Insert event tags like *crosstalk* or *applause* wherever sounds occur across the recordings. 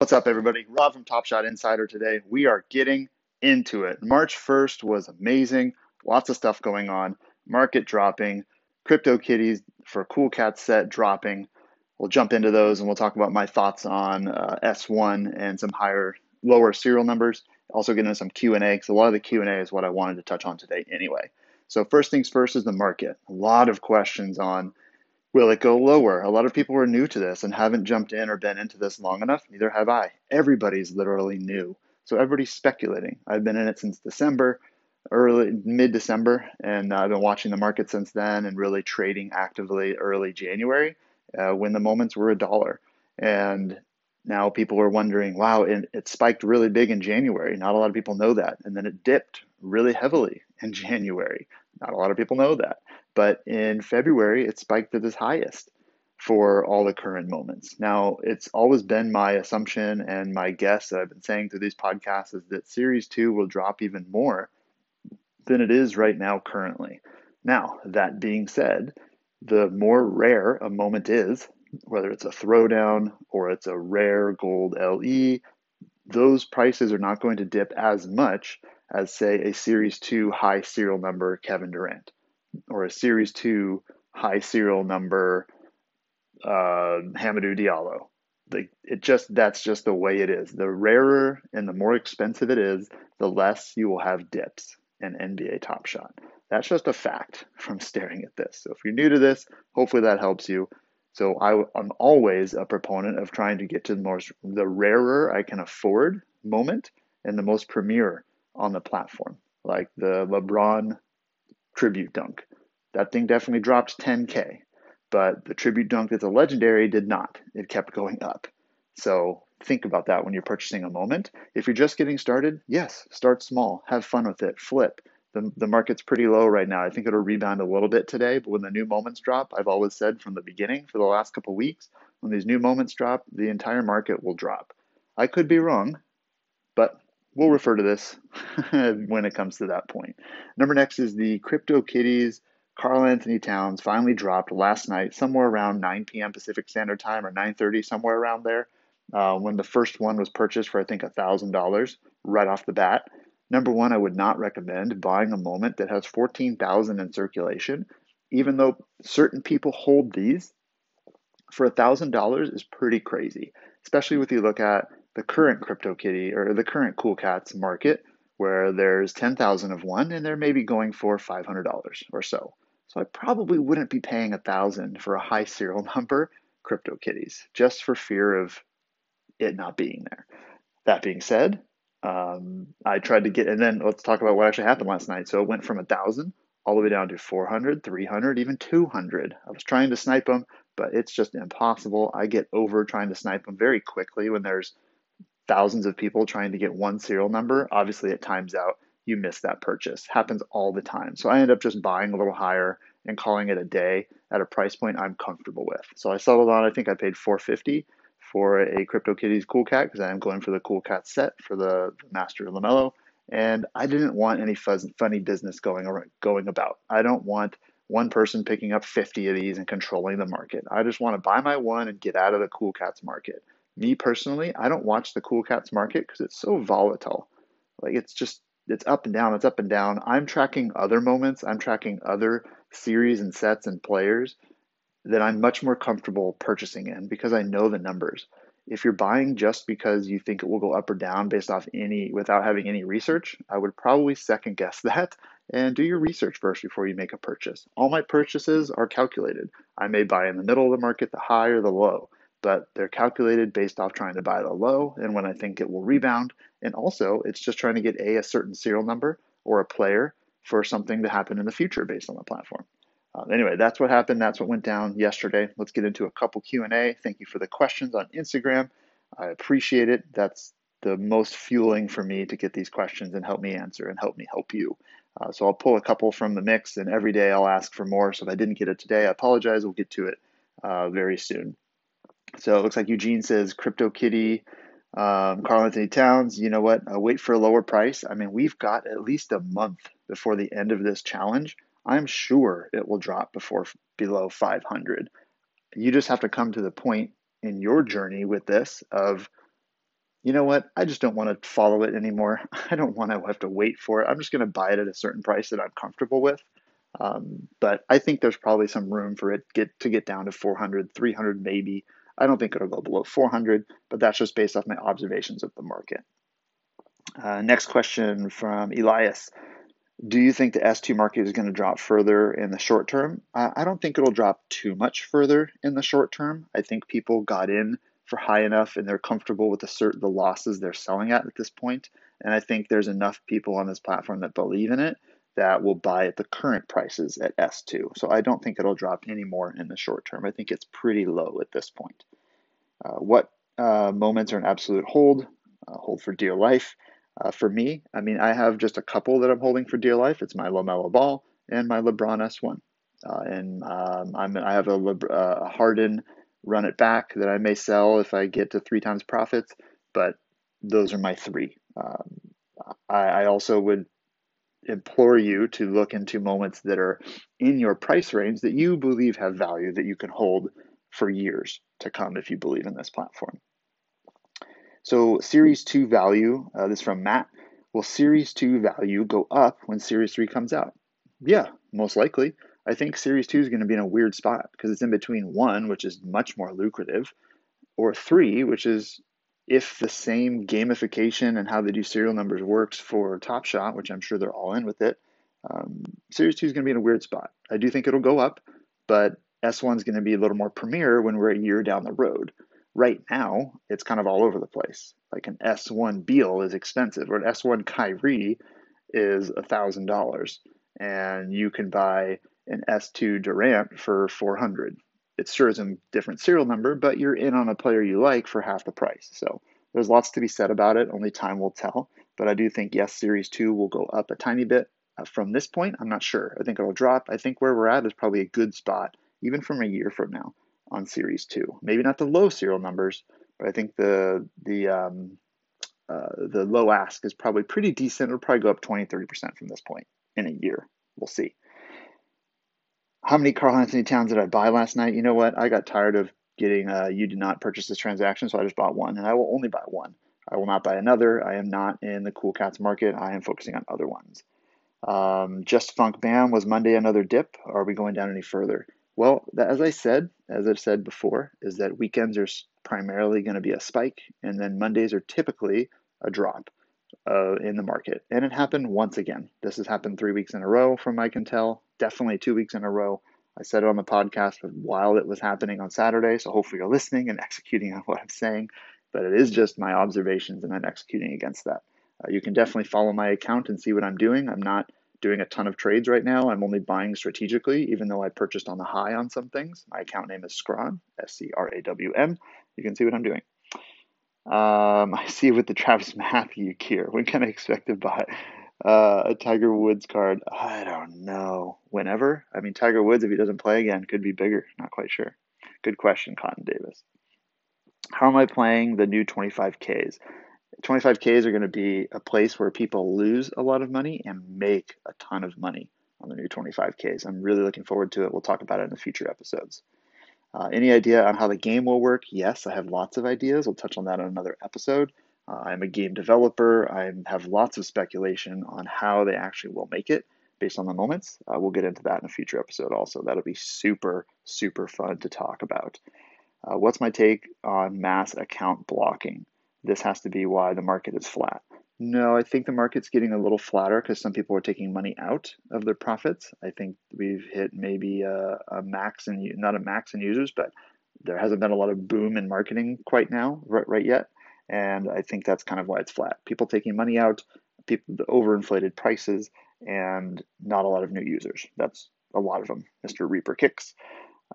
What's up, everybody? Rob from Top Shot Insider today. We are getting into it. March 1st was amazing. Lots of stuff going on. Market dropping, Crypto Kitties for Cool Cat set dropping. We'll jump into those and we'll talk about my thoughts on uh, S1 and some higher, lower serial numbers. Also get into some Q&A because a lot of the Q&A is what I wanted to touch on today anyway. So first things first is the market. A lot of questions on Will it go lower? A lot of people are new to this and haven't jumped in or been into this long enough. Neither have I. Everybody's literally new. So everybody's speculating. I've been in it since December, early mid December, and I've been watching the market since then and really trading actively early January uh, when the moments were a dollar. And now people are wondering, wow, it, it spiked really big in January. Not a lot of people know that. And then it dipped really heavily in *laughs* January. Not a lot of people know that. But in February, it spiked at its highest for all the current moments. Now, it's always been my assumption and my guess that I've been saying through these podcasts is that Series 2 will drop even more than it is right now currently. Now, that being said, the more rare a moment is, whether it's a throwdown or it's a rare gold LE, those prices are not going to dip as much as, say, a Series 2 high serial number Kevin Durant or a Series 2 high serial number uh, Hamidou Diallo. Like it just that's just the way it is. The rarer and the more expensive it is, the less you will have dips in NBA Top Shot. That's just a fact *laughs* from staring at this. So if you're new to this, hopefully that helps you. So I, I'm always a proponent of trying to get to the most the rarer I can afford moment and the most premier on the platform, like the LeBron tribute dunk. That thing definitely dropped 10K, but the tribute dunk that's a legendary did not. It kept going up. So think about that when you're purchasing a moment. If you're just getting started, yes, start small, have fun with it, flip. The, the market's pretty low right now. I think it'll rebound a little bit today, but when the new moments drop, I've always said from the beginning for the last couple weeks, when these new moments drop, the entire market will drop. I could be wrong, but we'll refer to this *laughs* when it comes to that point. Number next is the Crypto Kitties. Karl-Anthony Towns finally dropped last night, somewhere around 9 p.m. Pacific Standard Time or 9:30, somewhere around there. Uh, when the first one was purchased for I think $1,000 right off the bat. Number one, I would not recommend buying a moment that has 14,000 in circulation, even though certain people hold these for $1,000 is pretty crazy, especially if you look at the current CryptoKitty or the current Cool Cats market, where there's 10,000 of one and they're maybe going for $500 or so. So I probably wouldn't be paying a thousand for a high serial *laughs* number CryptoKitties just for fear of it not being there. That being said, um, I tried to get, and then let's talk about what actually happened last night. So it went from a thousand all the way down to 400, 300, even 200. I was trying to snipe them, but it's just impossible. I get over trying to snipe them very quickly when there's thousands of people trying to get one serial number. Obviously, it times out. You miss that purchase. Happens all the time. So I end up just buying a little higher and calling it a day at a price point I'm comfortable with. So I settled on. I think I paid 450 for a CryptoKitties Cool Cat because I am going for the Cool Cat set for the Master LaMelo. and I didn't want any fuzz, funny business going going about. I don't want one person picking up 50 of these and controlling the market. I just want to buy my one and get out of the Cool Cats market. Me personally, I don't watch the Cool Cats market because it's so volatile. Like it's just it's up and down, it's up and down. I'm tracking other moments. I'm tracking other series and sets and players that I'm much more comfortable purchasing in because I know the numbers. If you're buying just because you think it will go up or down based off any without having any research, I would probably second guess *laughs* that and do your research first before you make a purchase. All my purchases are calculated. I may buy in the middle of the market, the high or the low, but they're calculated based off trying to buy the low and when I think it will rebound. And also, it's just trying to get a a certain serial number or a player for something to happen in the future based on the platform. Uh, anyway, that's what happened. That's what went down yesterday. Let's get into a couple Q&A. Thank you for the questions on Instagram. I appreciate it. That's the most fueling for me to get these questions and help me answer and help me help you. Uh, so I'll pull a couple from the mix, and every day I'll ask for more. So if I didn't get it today, I apologize. We'll get to it uh, very soon. So it looks like Eugene says Crypto Kitty, um, Karl-Anthony Towns. You know what? Uh, wait for a lower price. I mean, we've got at least a month before the end of this challenge I'm sure it will drop before below 500. You just have to come to the point in your journey with this of you know what? I just don't want to follow it anymore. *laughs* I don't want to have to wait for it. I'm just going to buy it at a certain price that I'm comfortable with. Um, but I think there's probably some room for it get to get down to 400, 300 maybe. I don't think it'll go below 400, but that's just based off my observations of the market. Uh, next question from Elias. Do you think the S2 market is going to drop further in the short term? Uh, I don't think it'll drop too much further in the short term. I think people got in for high enough and they're comfortable with the cert- the losses they're selling at at this point. And I think there's enough people on this platform that believe in it that will buy at the current prices at S2. So I don't think it'll drop any more in the short term. I think it's pretty low at this point. Uh, what uh, moments are an absolute hold? Uh, hold for dear life. Uh, for me, I mean, I have just a couple that I'm holding for dear life. It's my LaMelo Ball and my LeBron S1. Uh, and um, I'm, I have a, uh, Harden run it back that I may sell if I get to three times profits, but those are my three. Um, I, I also would implore you to look into moments that are in your price range that you believe have value that you can hold for years to come if you believe in this platform. So, Series 2 value, uh, this from Matt. Will Series 2 value go up when Series 3 comes out? Yeah, most likely. I think Series 2 is going to be in a weird spot because it's in between 1, which is much more lucrative, or 3, which is if the same gamification and how they do serial numbers works for Top Shot, which I'm sure they're all in with it, um, Series 2 is going to be in a weird spot. I do think it'll go up, but S1 is going to be a little more premier when we're a year down the road. Right now, it's kind of all over the place. Like an S1 Beal is expensive, or an S1 Kyrie is $1,000, and you can buy an S2 Durant for 400 it sure is a different serial number, but you're in on a player you like for half the price. So there's lots to be said about it. Only time will tell. But I do think, yes, Series 2 will go up a tiny bit. Uh, from this point, I'm not sure. I think it'll drop. I think where we're at is probably a good spot, even from a year from now, on Series 2. Maybe not the low serial numbers, but I think the the um, uh, the low ask is probably pretty decent. It'll probably go up 20, 30% from this point in a year. We'll see how many Karl-Anthony Towns did I buy last night? You know what? I got tired of getting uh, you did not purchase this transaction, so I just bought one, and I will only buy one. I will not buy another. I am not in the cool cats market. I am focusing on other ones. Um, just Funk Bam was Monday another dip. Are we going down any further? Well, as I said, as I've said before, is that weekends are primarily going to be a spike, and then Mondays are typically a drop uh, in the market. And it happened once again. This has happened three weeks in a row, from I can tell. Definitely two weeks in a row. I said it on the podcast while it was happening on Saturday, so hopefully you're listening and *laughs* executing on what I'm saying. But it is just my observations, and I'm executing against that. Uh, you can definitely follow my account and see what I'm doing. I'm not doing a ton of trades right now. I'm only buying strategically, even though I purchased on the high on some things. My account name is Scrawm, S C R A W M. You can see what I'm doing. Um, *laughs* I see with the Travis *laughs* Mathew gear. When can I expect to buy uh, a Tiger Woods card? I don't know. Whenever. I mean, Tiger Woods, if he doesn't play again, could be bigger. Not quite sure. Good question, Cotton Davis. How am I playing the new 25Ks? 25Ks are going to be a place where people lose a lot of money and make a ton of money on the new 25Ks. I'm really looking forward to it. We'll talk about it in the future episodes. Uh, any idea on how the game will work? Yes, I have lots of ideas. We'll touch on that in another episode. Uh, I'm a game developer. I have lots of speculation on how they actually will make it based on the moments. Uh, we'll get into that in a future episode also. That'll be super, super fun to talk about. Uh, what's my take on mass account blocking? This has to be why the market is flat. No, I think the market's getting a little flatter because some people are taking money out of their profits. I think we've hit maybe a, a max in not a max in users, but there hasn't been a lot of boom in marketing quite now, right, right yet. And I think that's kind of why it's flat. People taking money out, people the overinflated prices, and not a lot of new users. That's a lot of them. Mr. Reaper kicks.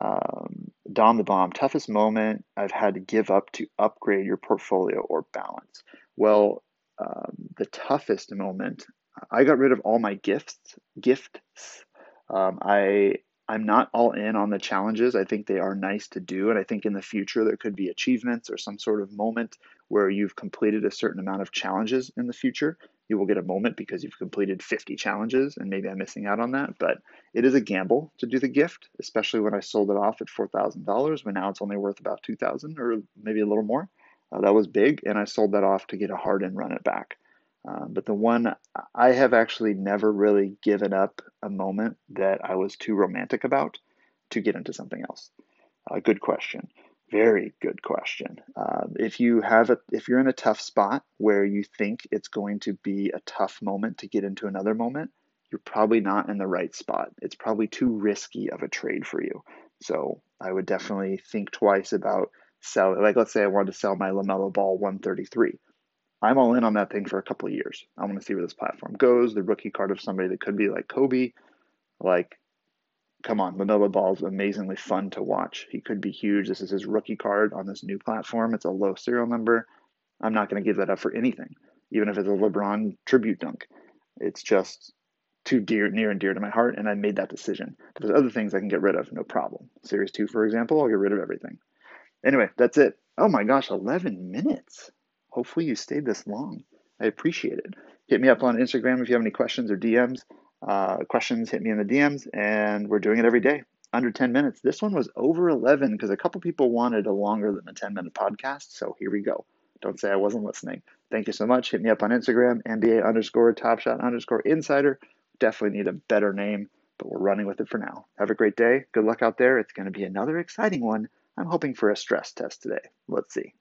Um, Dom the Bomb, toughest moment I've had to give up to upgrade your portfolio or balance. Well, um, the toughest moment, I got rid of all my gifts. Gifts. Um, I I'm not all in on the challenges. I think they are nice to do, and I think in the future there could be achievements or some sort of moment where you've completed a certain amount of challenges in the future. You will get a moment because you've completed 50 challenges, and maybe I'm missing out on that. But it is a gamble to do the gift, especially when I sold it off at $4,000 when now it's only worth about 2,000 or maybe a little more. Uh, that was big, and I sold that off to get a Harden run it back. Um, but the one I have actually never really given up a moment that I was too romantic about to get into something else. Uh, good question. Very good question. Uh, if you have a, if you're in a tough spot where you think it's going to be a tough moment to get into another moment, you're probably not in the right spot. It's probably too risky of a trade for you. So I would definitely think twice about selling. Like let's say I wanted to sell my Lamelo Ball 133. I'm all in on that thing for a couple of years. I want to see where this platform goes. The rookie card of somebody that could be like Kobe, like come on, Lamelo Ball is amazingly fun to watch. He could be huge. This is his rookie card on this new platform. It's a low serial number. I'm not going to give that up for anything, even if it's a LeBron tribute dunk. It's just too dear, near and dear to my heart, and I made that decision. But there's other things I can get rid of, no problem. Series two, for example, I'll get rid of everything. Anyway, that's it. Oh my gosh, 11 minutes. Hopefully you stayed this long. I appreciate it. Hit me up on Instagram if you have any questions or DMs uh, questions, hit me in the DMs, and we're doing it every day under 10 minutes. This one was over 11 because a couple people wanted a longer than a 10 minute podcast. So here we go. Don't say I wasn't listening. Thank you so much. Hit me up on Instagram, NBA underscore Top Shot underscore Insider. Definitely need a better name, but we're running with it for now. Have a great day. Good luck out there. It's going to be another exciting one. I'm hoping for a stress test today. Let's see.